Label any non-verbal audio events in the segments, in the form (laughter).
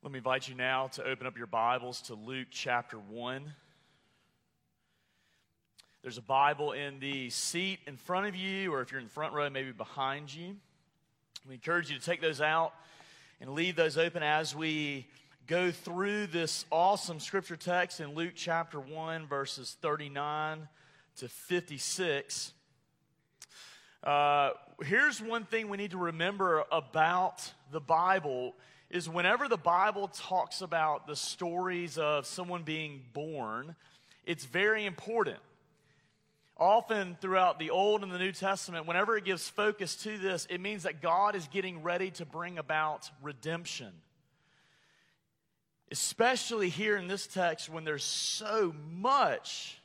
Let me invite you now to open up your Bibles to Luke chapter 1. There's a Bible in the seat in front of you, or if you're in the front row, maybe behind you. We encourage you to take those out and leave those open as we go through this awesome scripture text in Luke chapter 1, verses 39 to 56. Uh, here's one thing we need to remember about the Bible is whenever the Bible talks about the stories of someone being born, it's very important. Often throughout the Old and the New Testament, whenever it gives focus to this, it means that God is getting ready to bring about redemption. Especially here in this text, when there's so much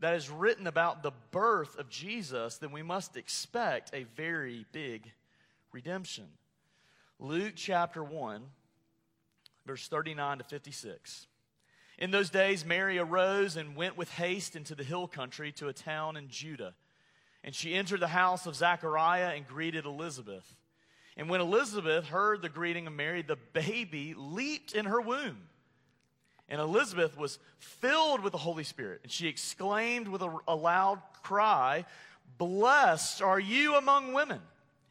that is written about the birth of Jesus, then we must expect a very big redemption. Luke chapter 1, verse 39 to 56. In those days, Mary arose and went with haste into the hill country to a town in Judah. And she entered the house of Zachariah and greeted Elizabeth. And when Elizabeth heard the greeting of Mary, the baby leaped in her womb. And Elizabeth was filled with the Holy Spirit. And she exclaimed with a, a loud cry, Blessed are you among women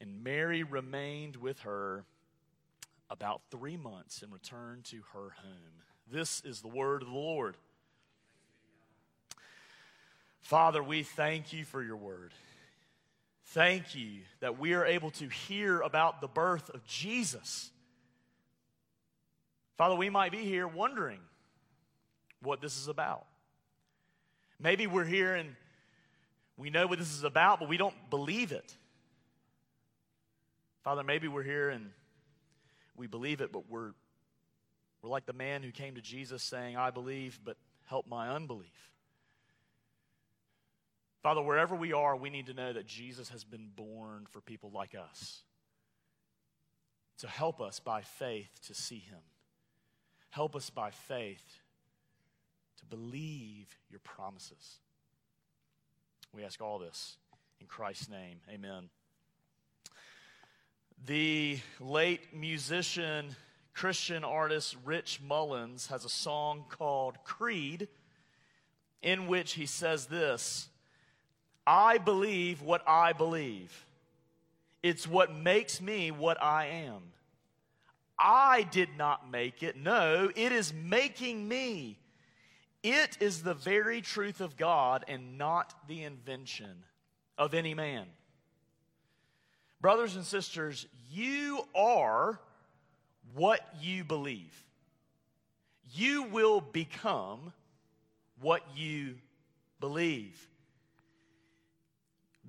And Mary remained with her about three months and returned to her home. This is the word of the Lord. Father, we thank you for your word. Thank you that we are able to hear about the birth of Jesus. Father, we might be here wondering what this is about. Maybe we're here and we know what this is about, but we don't believe it. Father, maybe we're here and we believe it, but we're, we're like the man who came to Jesus saying, I believe, but help my unbelief. Father, wherever we are, we need to know that Jesus has been born for people like us. So help us by faith to see him. Help us by faith to believe your promises. We ask all this in Christ's name. Amen. The late musician, Christian artist Rich Mullins has a song called Creed in which he says this I believe what I believe. It's what makes me what I am. I did not make it. No, it is making me. It is the very truth of God and not the invention of any man. Brothers and sisters, you are what you believe. You will become what you believe.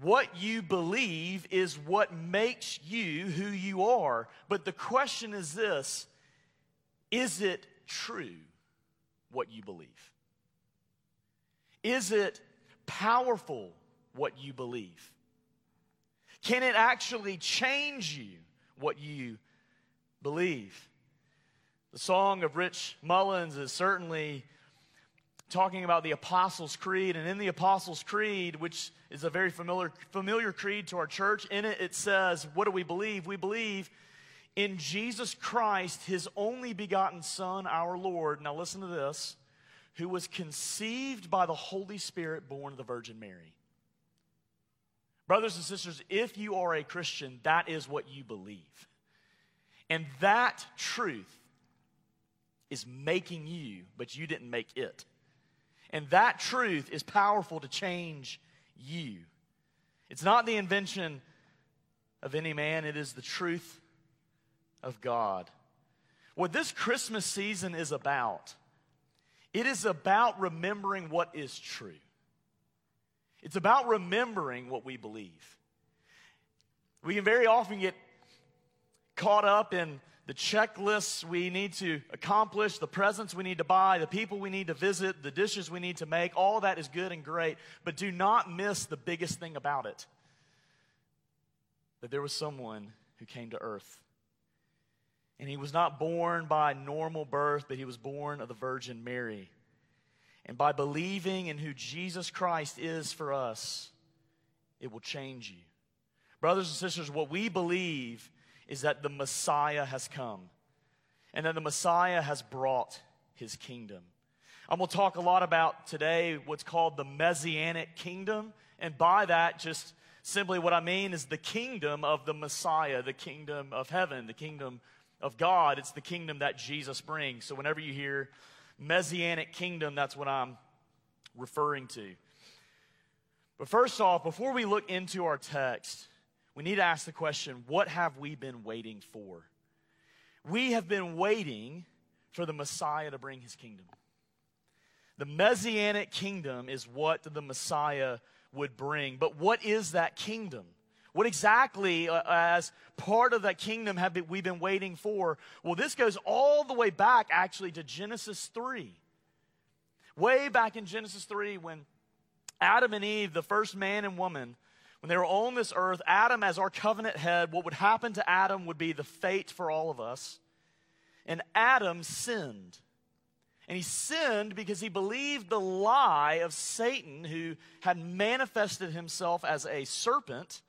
What you believe is what makes you who you are. But the question is this is it true what you believe? Is it powerful what you believe? Can it actually change you what you believe? The song of Rich Mullins is certainly talking about the Apostles' Creed. And in the Apostles' Creed, which is a very familiar, familiar creed to our church, in it it says, What do we believe? We believe in Jesus Christ, his only begotten Son, our Lord. Now listen to this who was conceived by the Holy Spirit, born of the Virgin Mary. Brothers and sisters, if you are a Christian, that is what you believe. And that truth is making you, but you didn't make it. And that truth is powerful to change you. It's not the invention of any man, it is the truth of God. What this Christmas season is about, it is about remembering what is true. It's about remembering what we believe. We can very often get caught up in the checklists we need to accomplish, the presents we need to buy, the people we need to visit, the dishes we need to make. All that is good and great, but do not miss the biggest thing about it that there was someone who came to earth. And he was not born by normal birth, but he was born of the Virgin Mary. And by believing in who Jesus Christ is for us, it will change you. Brothers and sisters, what we believe is that the Messiah has come and that the Messiah has brought his kingdom. I'm going to talk a lot about today what's called the Messianic kingdom. And by that, just simply what I mean is the kingdom of the Messiah, the kingdom of heaven, the kingdom of God. It's the kingdom that Jesus brings. So whenever you hear Messianic kingdom, that's what I'm referring to. But first off, before we look into our text, we need to ask the question what have we been waiting for? We have been waiting for the Messiah to bring his kingdom. The Messianic kingdom is what the Messiah would bring. But what is that kingdom? What exactly, uh, as part of that kingdom, have we been waiting for? Well, this goes all the way back, actually, to Genesis 3. Way back in Genesis 3, when Adam and Eve, the first man and woman, when they were on this earth, Adam, as our covenant head, what would happen to Adam would be the fate for all of us. And Adam sinned. And he sinned because he believed the lie of Satan, who had manifested himself as a serpent.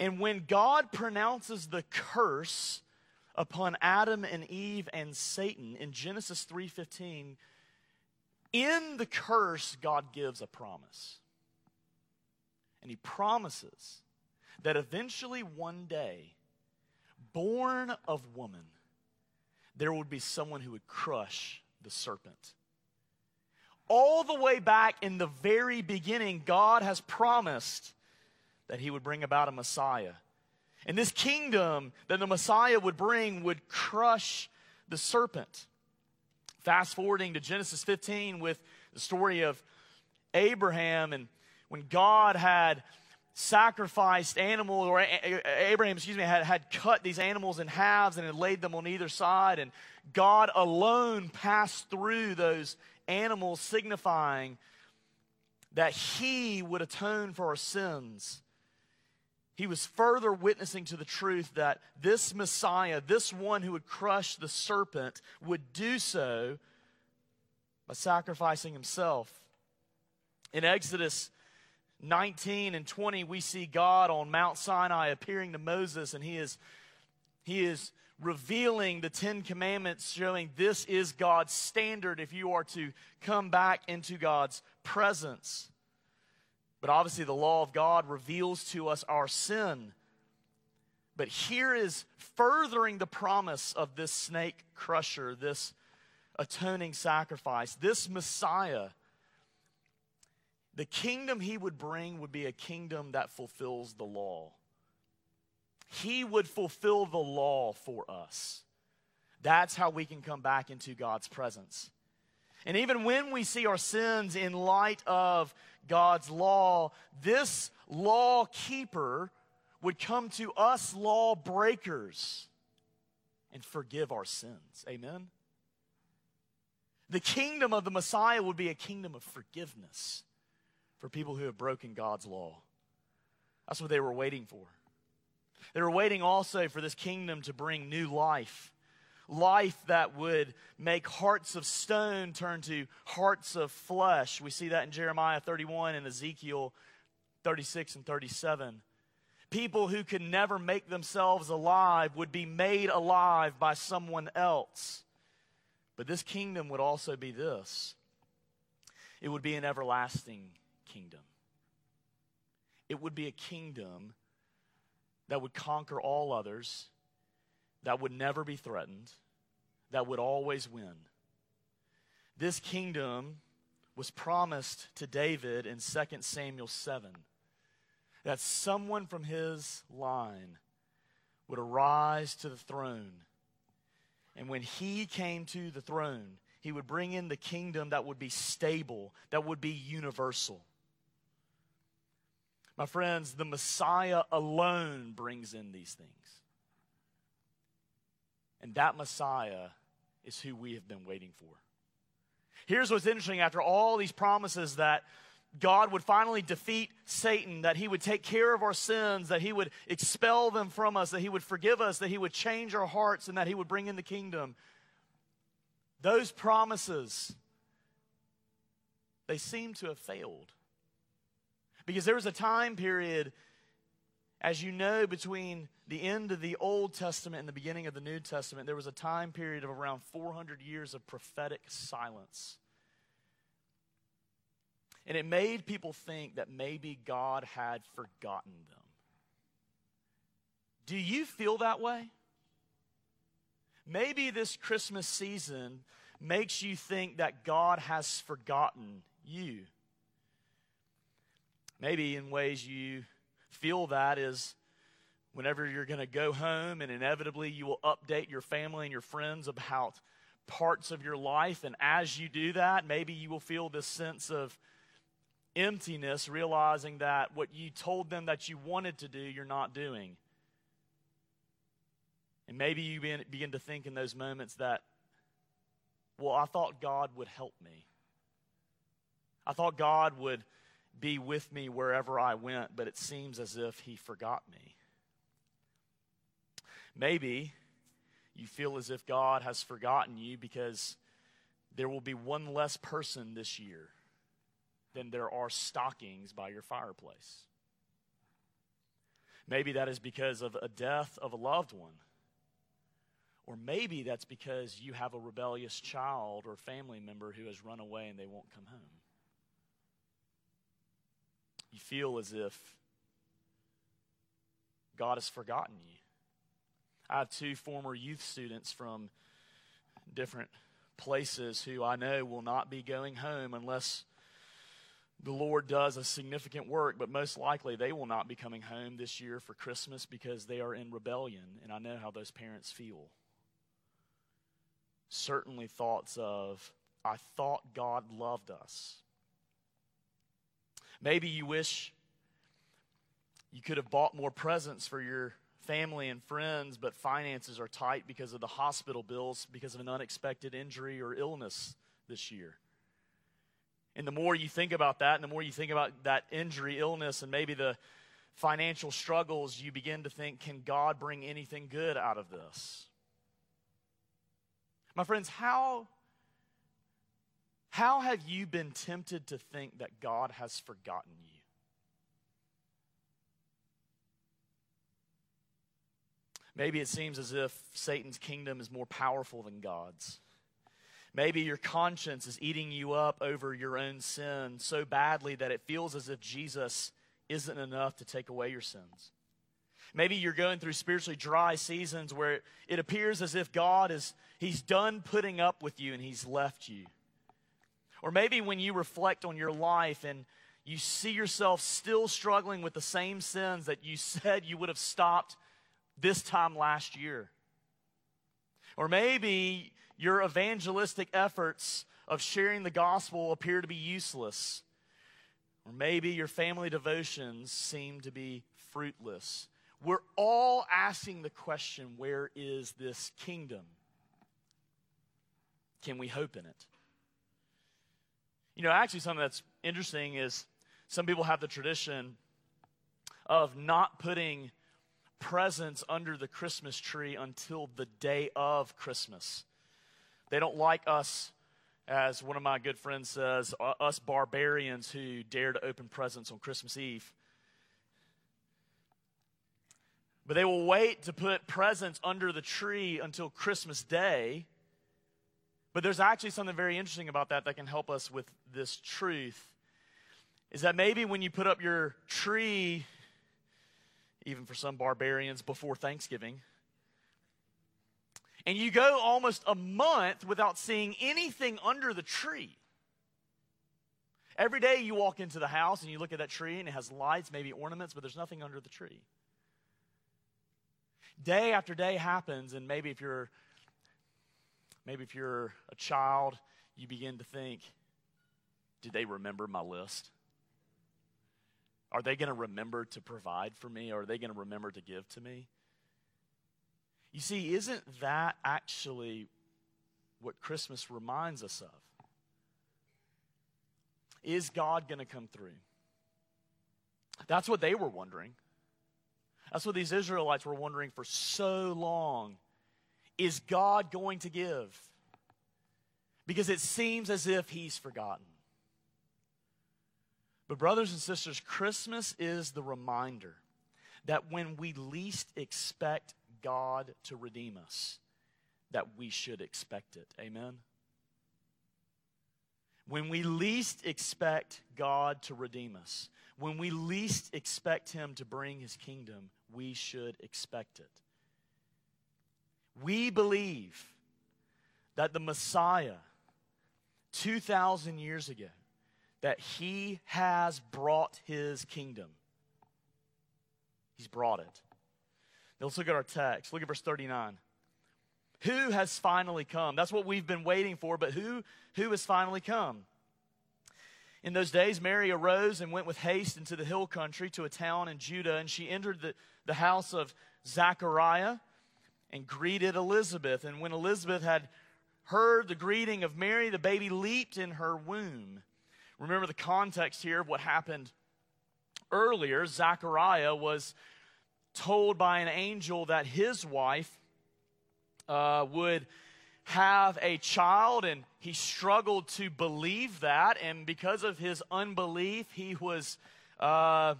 And when God pronounces the curse upon Adam and Eve and Satan in Genesis 3:15, in the curse God gives a promise. And he promises that eventually one day, born of woman, there would be someone who would crush the serpent. All the way back in the very beginning, God has promised that he would bring about a Messiah. And this kingdom that the Messiah would bring would crush the serpent. Fast forwarding to Genesis 15 with the story of Abraham and when God had sacrificed animals, or Abraham, excuse me, had, had cut these animals in halves and had laid them on either side, and God alone passed through those animals, signifying that He would atone for our sins. He was further witnessing to the truth that this Messiah, this one who would crush the serpent, would do so by sacrificing himself. In Exodus 19 and 20, we see God on Mount Sinai appearing to Moses, and he is, he is revealing the Ten Commandments, showing this is God's standard if you are to come back into God's presence. But obviously, the law of God reveals to us our sin. But here is furthering the promise of this snake crusher, this atoning sacrifice, this Messiah the kingdom he would bring would be a kingdom that fulfills the law. He would fulfill the law for us. That's how we can come back into God's presence. And even when we see our sins in light of God's law, this law keeper would come to us law breakers and forgive our sins. Amen? The kingdom of the Messiah would be a kingdom of forgiveness for people who have broken God's law. That's what they were waiting for. They were waiting also for this kingdom to bring new life. Life that would make hearts of stone turn to hearts of flesh. We see that in Jeremiah 31 and Ezekiel 36 and 37. People who could never make themselves alive would be made alive by someone else. But this kingdom would also be this it would be an everlasting kingdom. It would be a kingdom that would conquer all others, that would never be threatened, that would always win. This kingdom was promised to David in 2 Samuel 7 that someone from his line would arise to the throne. And when he came to the throne, he would bring in the kingdom that would be stable, that would be universal. My friends, the Messiah alone brings in these things. And that Messiah is who we have been waiting for. Here's what's interesting after all these promises that God would finally defeat Satan, that he would take care of our sins, that he would expel them from us, that he would forgive us, that he would change our hearts, and that he would bring in the kingdom. Those promises, they seem to have failed. Because there was a time period, as you know, between the end of the Old Testament and the beginning of the New Testament, there was a time period of around 400 years of prophetic silence. And it made people think that maybe God had forgotten them. Do you feel that way? Maybe this Christmas season makes you think that God has forgotten you. Maybe in ways you feel that is whenever you're going to go home and inevitably you will update your family and your friends about parts of your life. And as you do that, maybe you will feel this sense of emptiness, realizing that what you told them that you wanted to do, you're not doing. And maybe you begin to think in those moments that, well, I thought God would help me. I thought God would be with me wherever I went, but it seems as if He forgot me. Maybe you feel as if God has forgotten you because there will be one less person this year than there are stockings by your fireplace. Maybe that is because of a death of a loved one. Or maybe that's because you have a rebellious child or family member who has run away and they won't come home. You feel as if God has forgotten you. I have two former youth students from different places who I know will not be going home unless the Lord does a significant work, but most likely they will not be coming home this year for Christmas because they are in rebellion, and I know how those parents feel. Certainly, thoughts of, I thought God loved us. Maybe you wish you could have bought more presents for your family and friends, but finances are tight because of the hospital bills, because of an unexpected injury or illness this year. And the more you think about that, and the more you think about that injury, illness, and maybe the financial struggles, you begin to think, can God bring anything good out of this? My friends, how, how have you been tempted to think that God has forgotten you? Maybe it seems as if Satan's kingdom is more powerful than God's. Maybe your conscience is eating you up over your own sin so badly that it feels as if Jesus isn't enough to take away your sins. Maybe you're going through spiritually dry seasons where it appears as if God is he's done putting up with you and he's left you. Or maybe when you reflect on your life and you see yourself still struggling with the same sins that you (laughs) said you would have stopped this time last year. Or maybe your evangelistic efforts of sharing the gospel appear to be useless. Or maybe your family devotions seem to be fruitless. We're all asking the question where is this kingdom? Can we hope in it? You know, actually, something that's interesting is some people have the tradition of not putting presents under the Christmas tree until the day of Christmas. They don't like us, as one of my good friends says, uh, us barbarians who dare to open presents on Christmas Eve. But they will wait to put presents under the tree until Christmas Day. But there's actually something very interesting about that that can help us with this truth. Is that maybe when you put up your tree, even for some barbarians, before Thanksgiving, and you go almost a month without seeing anything under the tree. Every day you walk into the house and you look at that tree and it has lights, maybe ornaments, but there's nothing under the tree day after day happens, and maybe if you're maybe if you're a child, you begin to think, did they remember my list? Are they going to remember to provide for me? Or are they going to remember to give to me? You see, isn't that actually what Christmas reminds us of? Is God going to come through? That's what they were wondering. That's what these Israelites were wondering for so long. Is God going to give? Because it seems as if He's forgotten. But, brothers and sisters, Christmas is the reminder that when we least expect God to redeem us, that we should expect it. Amen? When we least expect God to redeem us, when we least expect Him to bring His kingdom, we should expect it. We believe that the Messiah, 2,000 years ago, that he has brought his kingdom. He's brought it. Now let's look at our text. Look at verse 39. Who has finally come? That's what we've been waiting for, but who, who has finally come? In those days, Mary arose and went with haste into the hill country to a town in Judah, and she entered the, the house of Zachariah and greeted Elizabeth. And when Elizabeth had heard the greeting of Mary, the baby leaped in her womb. Remember the context here of what happened earlier. Zachariah was told by an angel that his wife uh, would have a child, and he struggled to believe that. And because of his unbelief, he was uh,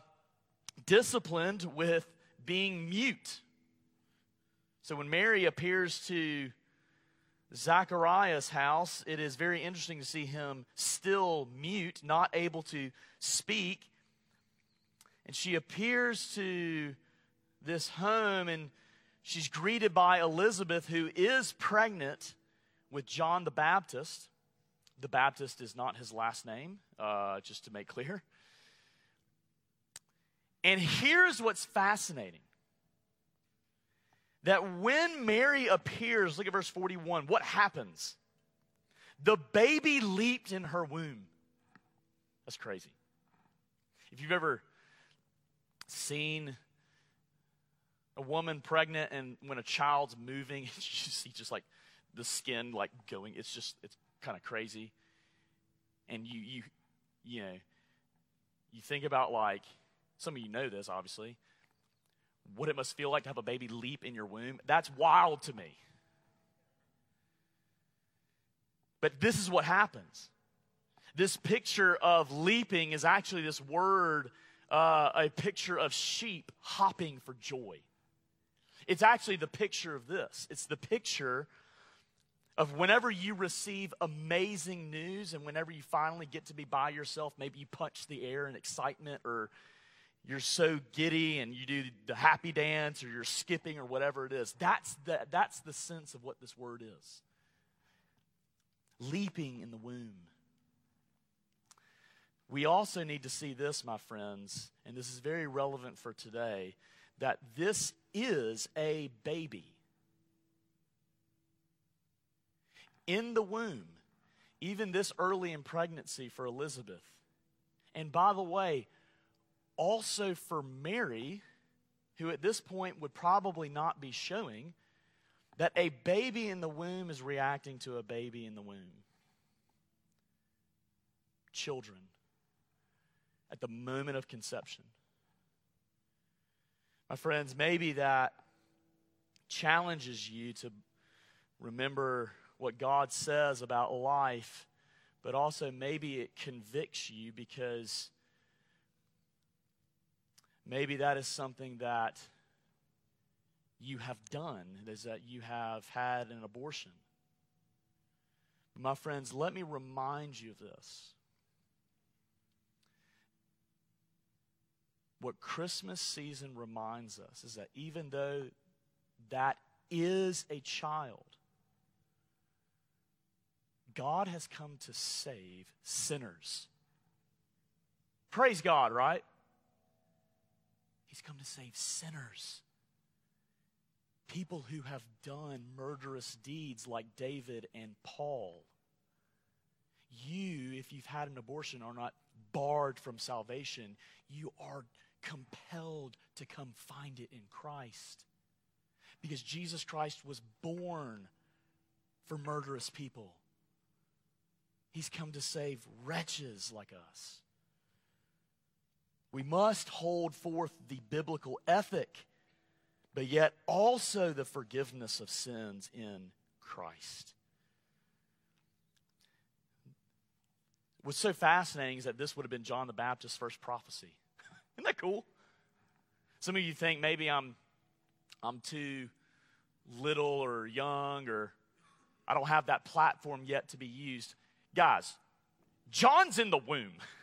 disciplined with being mute. So when Mary appears to Zachariah's house, it is very interesting to see him still mute, not able to speak. And she appears to this home and she's greeted by Elizabeth, who is pregnant with John the Baptist. The Baptist is not his last name, uh, just to make clear. And here's what's fascinating that when Mary appears, look at verse 41, what happens? The baby leaped in her womb. That's crazy. If you've ever seen a woman pregnant and when a child's moving, (laughs) you see just like the skin like going, it's just, it's kind of crazy. And you, you, you know, you think about like, some of you know this, obviously. What it must feel like to have a baby leap in your womb. That's wild to me. But this is what happens. This picture of leaping is actually this word, uh, a picture of sheep hopping for joy. It's actually the picture of this. It's the picture of whenever you receive amazing news and whenever you finally get to be by yourself, maybe you punch the air in excitement or you're so giddy and you do the happy dance or you're skipping or whatever it is. That's the, that's the sense of what this word is leaping in the womb. We also need to see this, my friends, and this is very relevant for today, that this is a baby. In the womb, even this early in pregnancy for Elizabeth. And by the way, also for Mary, who at this point would probably not be showing that a baby in the womb is reacting to a baby in the womb. Children, at the moment of conception. My friends, maybe that challenges you to remember what God says about life, but also maybe it convicts you because maybe that is something that you have done, is that you have had an abortion. My friends, let me remind you of this. What Christmas season reminds us is that even though that is a child, God has come to save sinners. Praise God, right? He's come to save sinners. People who have done murderous deeds like David and Paul. You, if you've had an abortion, are not barred from salvation. You are compelled to come find it in Christ. Because Jesus Christ was born for murderous people. He's come to save wretches like us. We must hold forth the biblical ethic, but yet also the forgiveness of sins in Christ. What's so fascinating is that this would have been John the Baptist's first prophecy. (laughs) Isn't that cool? Some of you think maybe I'm I'm too little or young or I don't have that platform yet to be used. Guys, John's in the womb. (laughs)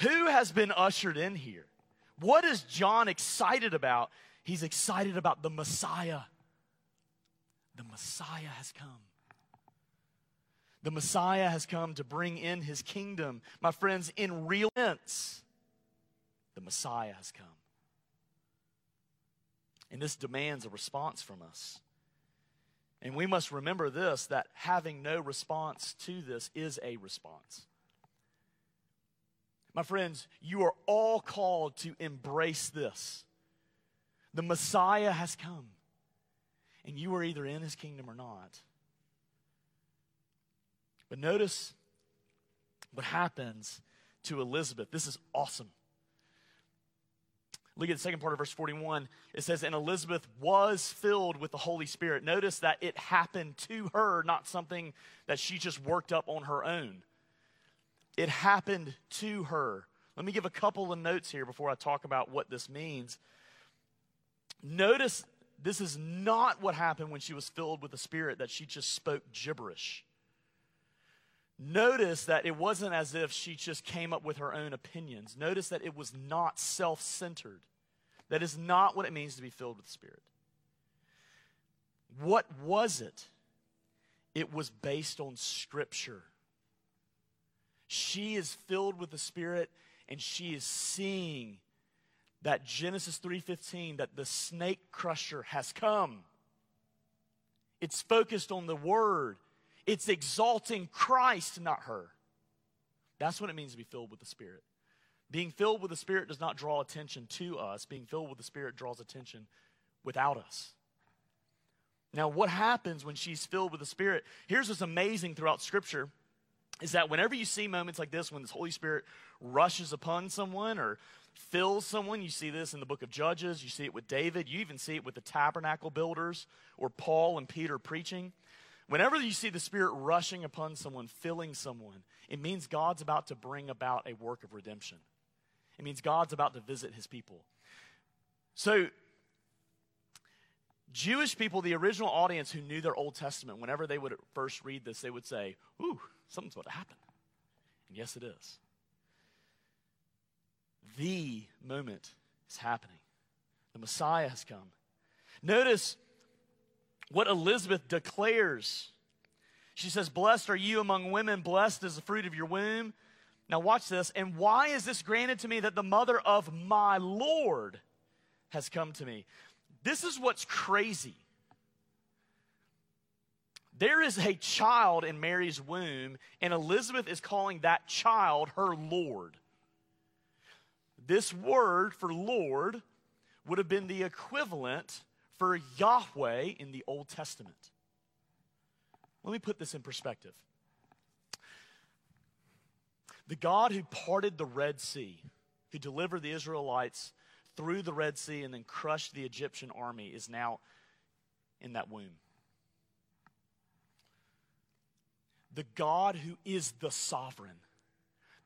Who has been ushered in here? What is John excited about? He's excited about the Messiah. The Messiah has come. The Messiah has come to bring in his kingdom. My friends, in real sense, the Messiah has come. And this demands a response from us. And we must remember this that having no response to this is a response. My friends, you are all called to embrace this. The Messiah has come, and you are either in his kingdom or not. But notice what happens to Elizabeth. This is awesome. Look at the second part of verse 41. It says, And Elizabeth was filled with the Holy Spirit. Notice that it happened to her, not something that she just worked up on her own. It happened to her. Let me give a couple of notes here before I talk about what this means. Notice this is not what happened when she was filled with the Spirit, that she just spoke gibberish. Notice that it wasn't as if she just came up with her own opinions. Notice that it was not self centered. That is not what it means to be filled with the Spirit. What was it? It was based on Scripture. She is filled with the Spirit and she is seeing that Genesis 3:15 that the snake crusher has come. It's focused on the word. It's exalting Christ, not her. That's what it means to be filled with the Spirit. Being filled with the Spirit does not draw attention to us, being filled with the Spirit draws attention without us. Now, what happens when she's filled with the Spirit? Here's what's amazing throughout Scripture is that whenever you see moments like this, when the Holy Spirit rushes upon someone or fills someone, you see this in the book of Judges, you see it with David, you even see it with the tabernacle builders or Paul and Peter preaching. Whenever you see the Spirit rushing upon someone, filling someone, it means God's about to bring about a work of redemption. It means God's about to visit his people. So, Jewish people, the original audience who knew their Old Testament, whenever they would first read this, they would say, Ooh, something's about to happen. And yes, it is. The moment is happening. The Messiah has come. Notice what Elizabeth declares. She says, Blessed are you among women, blessed is the fruit of your womb. Now, watch this. And why is this granted to me that the mother of my Lord has come to me? This is what's crazy. There is a child in Mary's womb, and Elizabeth is calling that child her Lord. This word for Lord would have been the equivalent for Yahweh in the Old Testament. Let me put this in perspective. The God who parted the Red Sea, who delivered the Israelites through the Red Sea and then crushed the Egyptian army, is now in that womb. The God who is the sovereign,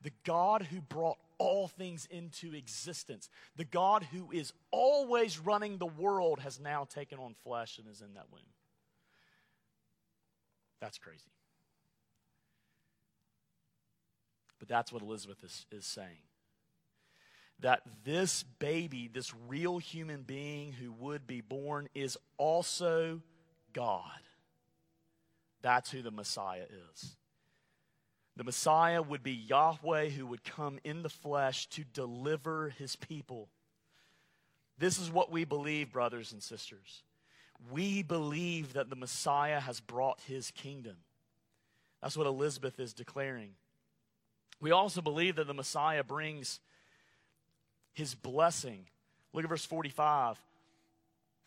the God who brought all things into existence, the God who is always running the world has now taken on flesh and is in that womb. That's crazy. But that's what Elizabeth is, is saying. That this baby, this real human being who would be born, is also God. That's who the Messiah is. The Messiah would be Yahweh who would come in the flesh to deliver his people. This is what we believe, brothers and sisters. We believe that the Messiah has brought his kingdom. That's what Elizabeth is declaring. We also believe that the Messiah brings his blessing. Look at verse 45.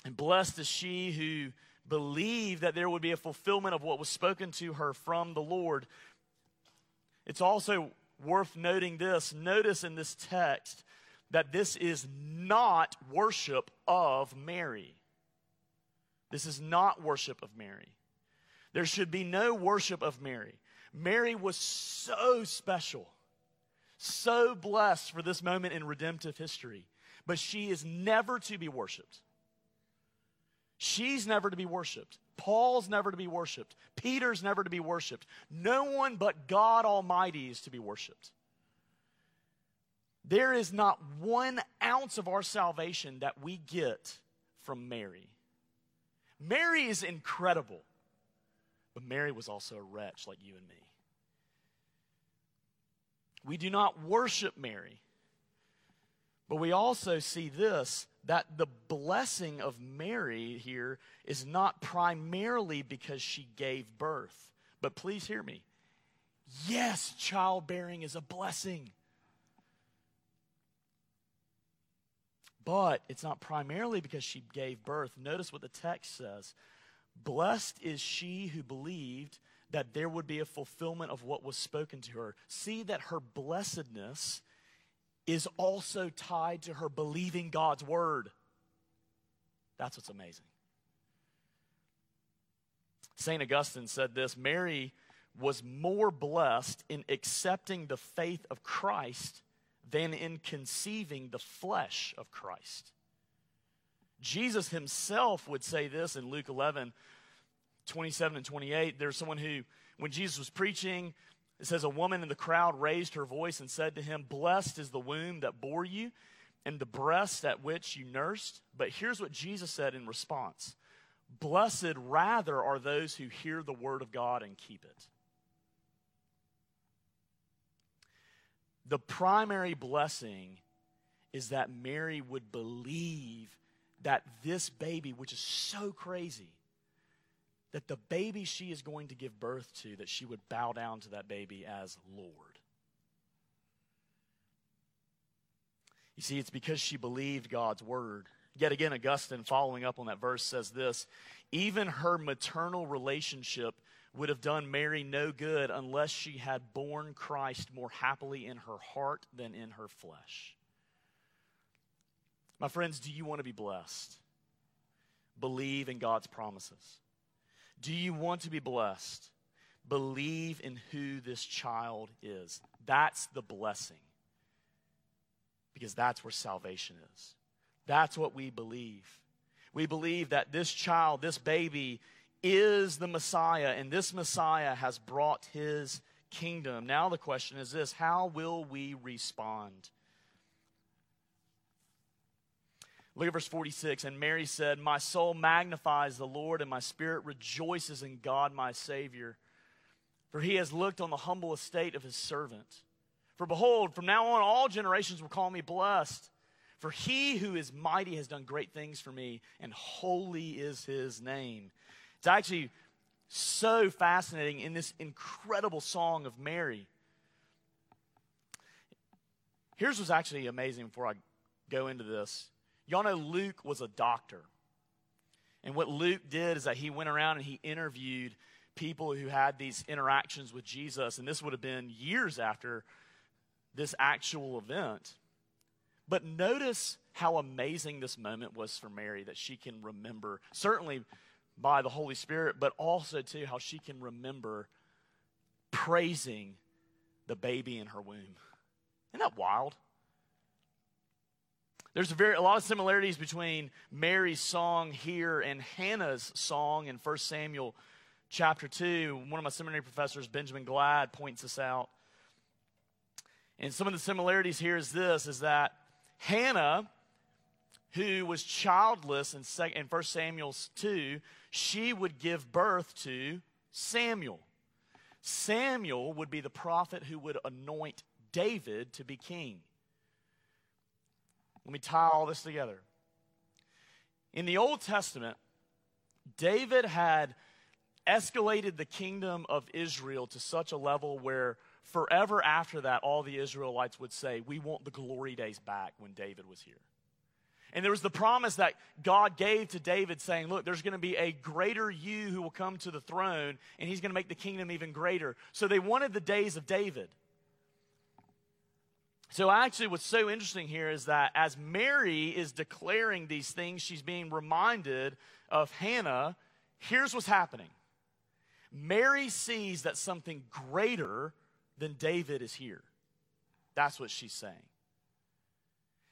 And blessed is she who believed that there would be a fulfillment of what was spoken to her from the Lord. It's also worth noting this. Notice in this text that this is not worship of Mary. This is not worship of Mary. There should be no worship of Mary. Mary was so special, so blessed for this moment in redemptive history, but she is never to be worshiped. She's never to be worshiped. Paul's never to be worshiped. Peter's never to be worshiped. No one but God Almighty is to be worshiped. There is not one ounce of our salvation that we get from Mary. Mary is incredible, but Mary was also a wretch like you and me. We do not worship Mary, but we also see this that the blessing of Mary here is not primarily because she gave birth. But please hear me. Yes, childbearing is a blessing. But it's not primarily because she gave birth. Notice what the text says Blessed is she who believed that there would be a fulfillment of what was spoken to her. See that her blessedness is also tied to her believing God's word. That's what's amazing. St. Augustine said this Mary was more blessed in accepting the faith of Christ than in conceiving the flesh of Christ. Jesus himself would say this in Luke 11, 27 and 28. There's someone who, when Jesus was preaching, it says, A woman in the crowd raised her voice and said to him, Blessed is the womb that bore you and the breast at which you nursed. But here's what Jesus said in response Blessed rather are those who hear the word of God and keep it. The primary blessing is that Mary would believe that this baby, which is so crazy, that the baby she is going to give birth to, that she would bow down to that baby as Lord. You see, it's because she believed God's word. Yet again, Augustine, following up on that verse, says this Even her maternal relationship would have done Mary no good unless she had borne Christ more happily in her heart than in her flesh. My friends, do you want to be blessed? Believe in God's promises. Do you want to be blessed? Believe in who this child is. That's the blessing. Because that's where salvation is. That's what we believe. We believe that this child, this baby, is the Messiah, and this Messiah has brought his kingdom. Now, the question is this how will we respond? Look at verse 46. And Mary said, My soul magnifies the Lord, and my spirit rejoices in God my Savior. For he has looked on the humble estate of his servant. For behold, from now on all generations will call me blessed. For he who is mighty has done great things for me, and holy is his name. It's actually so fascinating in this incredible song of Mary. Here's what's actually amazing before I go into this. Y'all know Luke was a doctor. And what Luke did is that he went around and he interviewed people who had these interactions with Jesus. And this would have been years after this actual event. But notice how amazing this moment was for Mary that she can remember, certainly by the Holy Spirit, but also, too, how she can remember praising the baby in her womb. Isn't that wild? There's a, very, a lot of similarities between Mary's song here and Hannah's song in 1 Samuel chapter 2. One of my seminary professors, Benjamin Gladd, points this out. And some of the similarities here is this is that Hannah, who was childless in, in 1 Samuel 2, she would give birth to Samuel. Samuel would be the prophet who would anoint David to be king. Let me tie all this together. In the Old Testament, David had escalated the kingdom of Israel to such a level where forever after that, all the Israelites would say, We want the glory days back when David was here. And there was the promise that God gave to David saying, Look, there's going to be a greater you who will come to the throne, and he's going to make the kingdom even greater. So they wanted the days of David. So, actually, what's so interesting here is that as Mary is declaring these things, she's being reminded of Hannah. Here's what's happening Mary sees that something greater than David is here. That's what she's saying.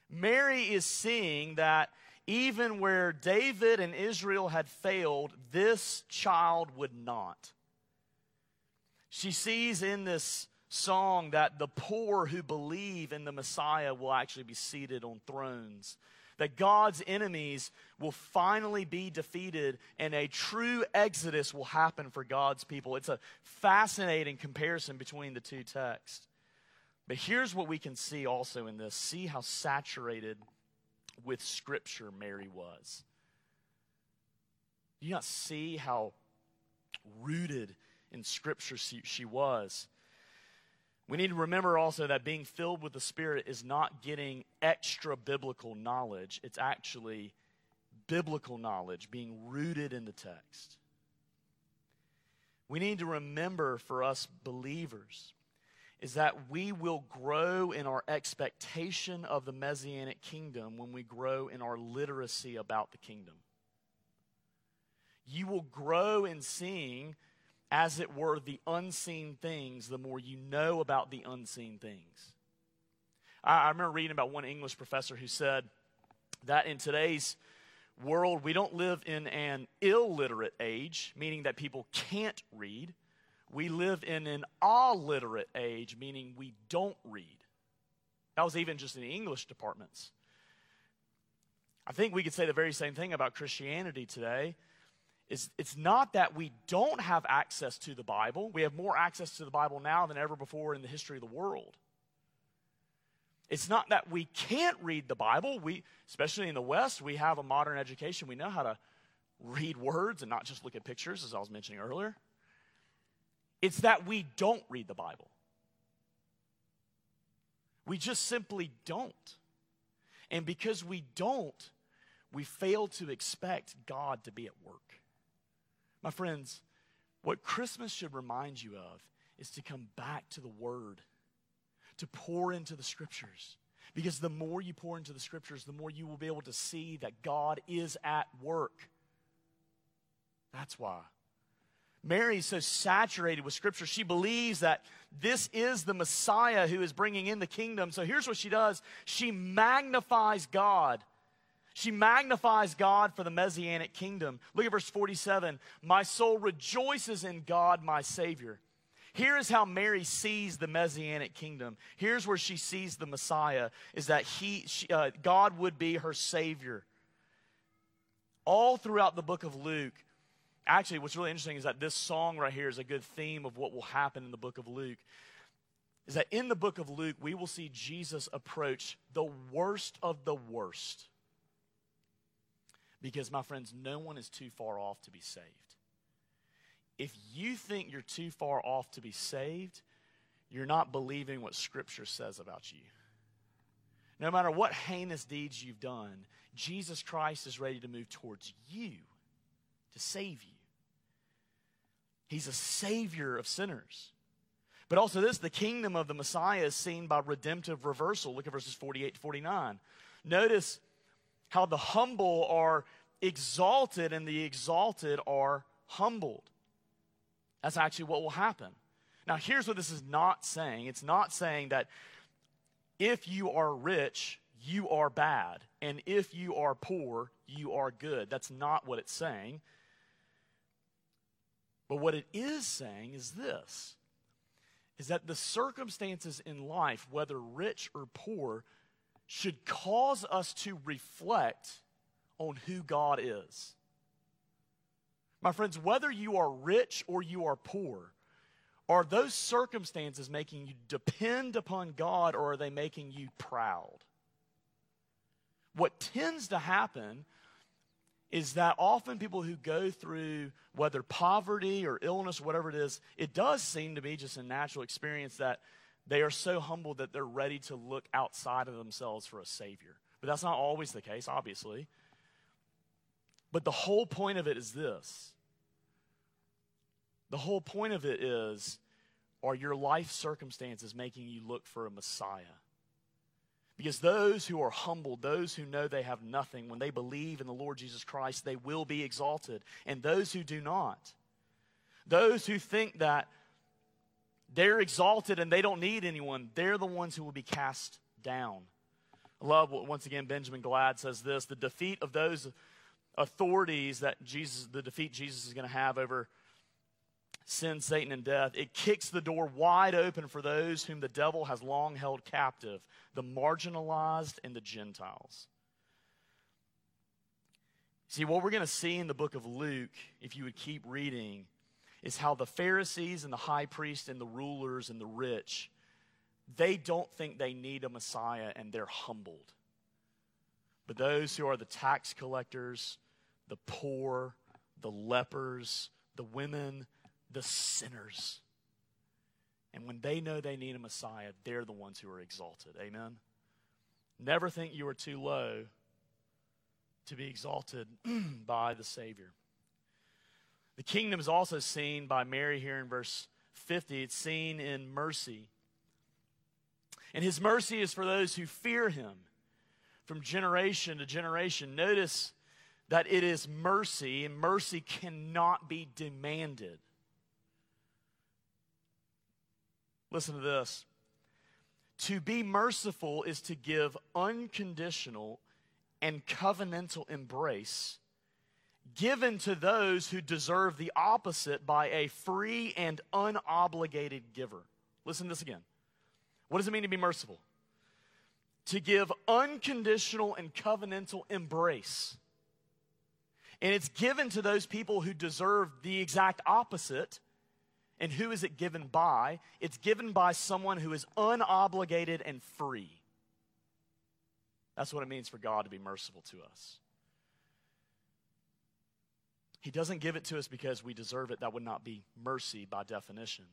Mary is seeing that even where David and Israel had failed, this child would not. She sees in this song that the poor who believe in the Messiah will actually be seated on thrones. That God's enemies will finally be defeated and a true exodus will happen for God's people. It's a fascinating comparison between the two texts. But here's what we can see also in this see how saturated with Scripture Mary was. Do you not see how rooted in Scripture she was? We need to remember also that being filled with the Spirit is not getting extra biblical knowledge, it's actually biblical knowledge being rooted in the text. We need to remember for us believers is that we will grow in our expectation of the Messianic kingdom when we grow in our literacy about the kingdom. You will grow in seeing as it were, the unseen things, the more you know about the unseen things. I, I remember reading about one English professor who said that in today's world, we don't live in an illiterate age, meaning that people can't read. We live in an aliterate age, meaning we don't read. That was even just in the English departments. I think we could say the very same thing about Christianity today is it's not that we don't have access to the Bible. We have more access to the Bible now than ever before in the history of the world. It's not that we can't read the Bible. We, especially in the West, we have a modern education. We know how to read words and not just look at pictures, as I was mentioning earlier. It's that we don't read the Bible. We just simply don't. And because we don't, we fail to expect God to be at work. My friends, what Christmas should remind you of is to come back to the Word, to pour into the Scriptures. Because the more you pour into the Scriptures, the more you will be able to see that God is at work. That's why. Mary is so saturated with Scripture. She believes that this is the Messiah who is bringing in the kingdom. So here's what she does she magnifies God she magnifies God for the messianic kingdom. Look at verse 47. My soul rejoices in God, my Savior. Here is how Mary sees the messianic kingdom. Here's where she sees the Messiah is that he, she, uh, God would be her Savior. All throughout the book of Luke, actually, what's really interesting is that this song right here is a good theme of what will happen in the book of Luke. Is that in the book of Luke, we will see Jesus approach the worst of the worst because, my friends, no one is too far off to be saved. If you think you're too far off to be saved, you're not believing what Scripture says about you. No matter what heinous deeds you've done, Jesus Christ is ready to move towards you to save you. He's a savior of sinners. But also, this the kingdom of the Messiah is seen by redemptive reversal. Look at verses 48 to 49. Notice how the humble are exalted and the exalted are humbled. That's actually what will happen. Now, here's what this is not saying it's not saying that if you are rich, you are bad, and if you are poor, you are good. That's not what it's saying. But what it is saying is this is that the circumstances in life, whether rich or poor, should cause us to reflect on who God is. My friends, whether you are rich or you are poor, are those circumstances making you depend upon God or are they making you proud? What tends to happen is that often people who go through whether poverty or illness, or whatever it is, it does seem to be just a natural experience that they are so humble that they're ready to look outside of themselves for a Savior. But that's not always the case, obviously. But the whole point of it is this the whole point of it is are your life circumstances making you look for a Messiah? Because those who are humbled, those who know they have nothing, when they believe in the Lord Jesus Christ, they will be exalted. And those who do not, those who think that they're exalted and they don't need anyone, they're the ones who will be cast down. I love what, once again, Benjamin Gladd says this the defeat of those authorities that Jesus, the defeat Jesus is going to have over sin, Satan, and death, it kicks the door wide open for those whom the devil has long held captive the marginalized and the Gentiles. See, what we're going to see in the book of Luke, if you would keep reading, is how the Pharisees and the high priest and the rulers and the rich, they don't think they need a Messiah and they're humbled. But those who are the tax collectors, the poor, the lepers, the women, the sinners. And when they know they need a Messiah, they're the ones who are exalted. Amen? Never think you are too low to be exalted (clears throat) by the Savior. The kingdom is also seen by Mary here in verse 50. It's seen in mercy. And his mercy is for those who fear him from generation to generation. Notice that it is mercy, and mercy cannot be demanded. Listen to this. To be merciful is to give unconditional and covenantal embrace given to those who deserve the opposite by a free and unobligated giver. Listen to this again. What does it mean to be merciful? To give unconditional and covenantal embrace. And it's given to those people who deserve the exact opposite and who is it given by? It's given by someone who is unobligated and free. That's what it means for God to be merciful to us. He doesn't give it to us because we deserve it. That would not be mercy by definition.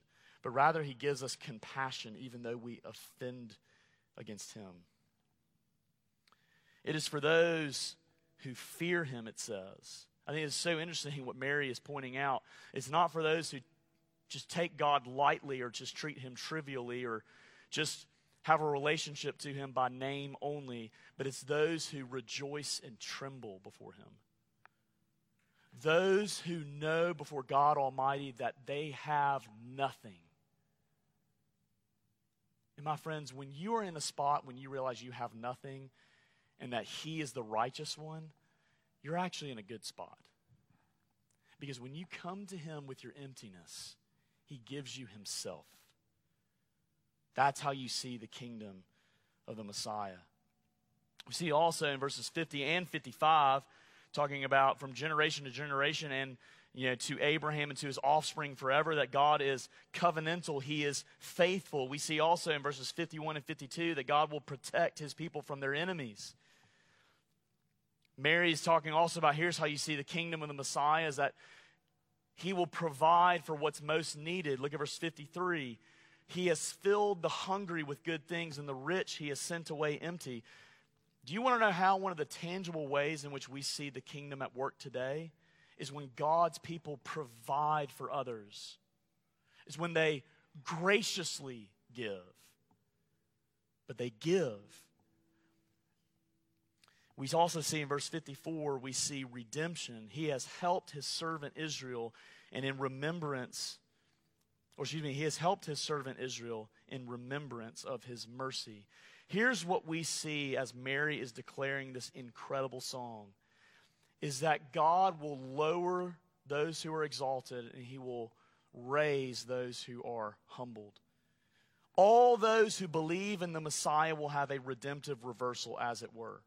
But rather, He gives us compassion even though we offend against Him. It is for those who fear Him, it says. I think it's so interesting what Mary is pointing out. It's not for those who just take God lightly or just treat him trivially or just have a relationship to him by name only, but it's those who rejoice and tremble before him. Those who know before God Almighty that they have nothing. And my friends, when you are in a spot when you realize you have nothing and that He is the righteous one, you're actually in a good spot. Because when you come to Him with your emptiness, he gives you Himself. That's how you see the kingdom of the Messiah. We see also in verses 50 and 55, talking about from generation to generation and you know, to Abraham and to his offspring forever, that God is covenantal, He is faithful. We see also in verses 51 and 52 that God will protect His people from their enemies. Mary is talking also about here's how you see the kingdom of the Messiah is that he will provide for what's most needed. Look at verse 53. He has filled the hungry with good things, and the rich he has sent away empty. Do you want to know how one of the tangible ways in which we see the kingdom at work today is when God's people provide for others? Is when they graciously give, but they give. We also see in verse 54, we see redemption. He has helped his servant Israel, and in remembrance, or excuse me, he has helped his servant Israel in remembrance of his mercy. Here's what we see as Mary is declaring this incredible song is that God will lower those who are exalted and he will raise those who are humbled. All those who believe in the Messiah will have a redemptive reversal, as it were.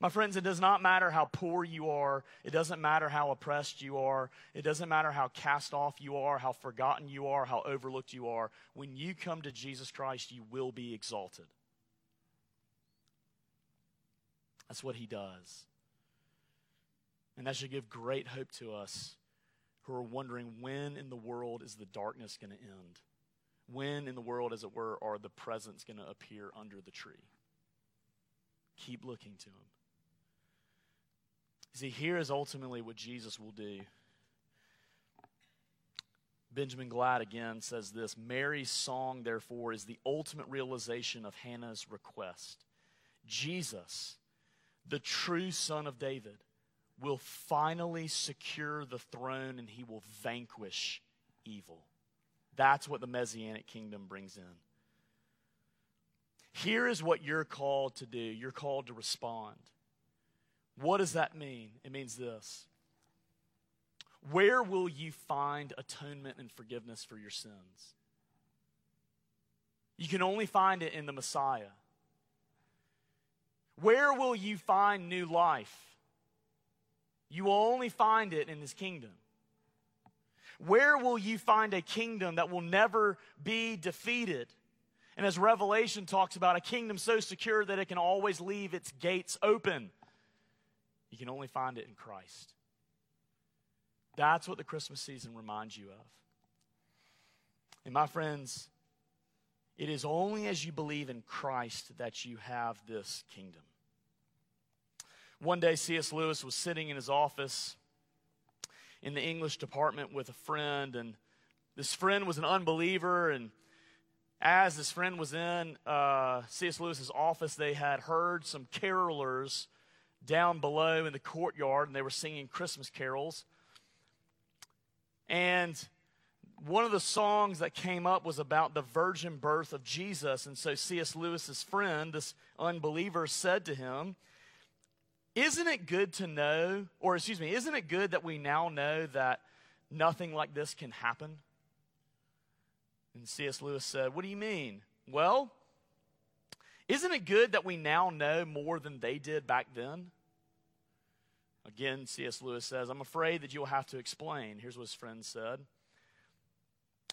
My friends, it does not matter how poor you are. It doesn't matter how oppressed you are. It doesn't matter how cast off you are, how forgotten you are, how overlooked you are. When you come to Jesus Christ, you will be exalted. That's what he does. And that should give great hope to us who are wondering when in the world is the darkness going to end? When in the world, as it were, are the presents going to appear under the tree? Keep looking to him. See, here is ultimately what Jesus will do. Benjamin Gladd again says this Mary's song, therefore, is the ultimate realization of Hannah's request. Jesus, the true son of David, will finally secure the throne and he will vanquish evil. That's what the Messianic kingdom brings in. Here is what you're called to do you're called to respond. What does that mean? It means this Where will you find atonement and forgiveness for your sins? You can only find it in the Messiah. Where will you find new life? You will only find it in his kingdom. Where will you find a kingdom that will never be defeated? And as Revelation talks about, a kingdom so secure that it can always leave its gates open. You can only find it in Christ. That's what the Christmas season reminds you of. And my friends, it is only as you believe in Christ that you have this kingdom. One day, C.S. Lewis was sitting in his office in the English department with a friend, and this friend was an unbeliever. And as this friend was in uh, C.S. Lewis's office, they had heard some carolers down below in the courtyard, and they were singing Christmas carols. And one of the songs that came up was about the virgin birth of Jesus. And so C.S. Lewis's friend, this unbeliever, said to him, isn't it good to know, or excuse me, isn't it good that we now know that nothing like this can happen? And C.S. Lewis said, What do you mean? Well, isn't it good that we now know more than they did back then? Again, C.S. Lewis says, I'm afraid that you'll have to explain. Here's what his friend said.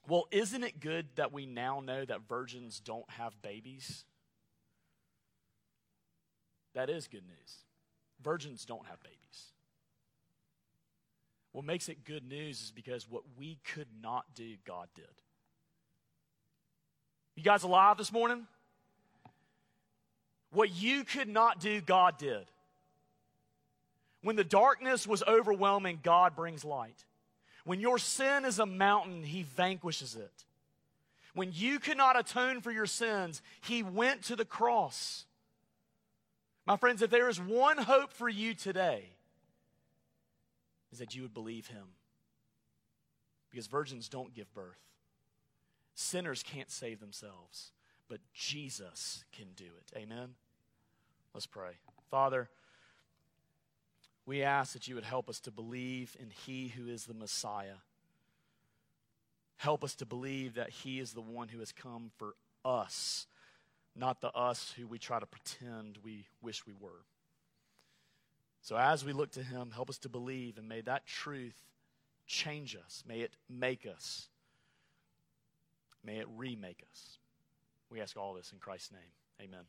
Well, isn't it good that we now know that virgins don't have babies? That is good news. Virgins don't have babies. What makes it good news is because what we could not do, God did. You guys alive this morning? What you could not do, God did. When the darkness was overwhelming, God brings light. When your sin is a mountain, He vanquishes it. When you could not atone for your sins, He went to the cross. My friends, if there is one hope for you today, is that you would believe him. Because virgins don't give birth. Sinners can't save themselves, but Jesus can do it. Amen. Let's pray. Father, we ask that you would help us to believe in he who is the Messiah. Help us to believe that he is the one who has come for us not the us who we try to pretend we wish we were. So as we look to him, help us to believe, and may that truth change us. May it make us. May it remake us. We ask all this in Christ's name. Amen.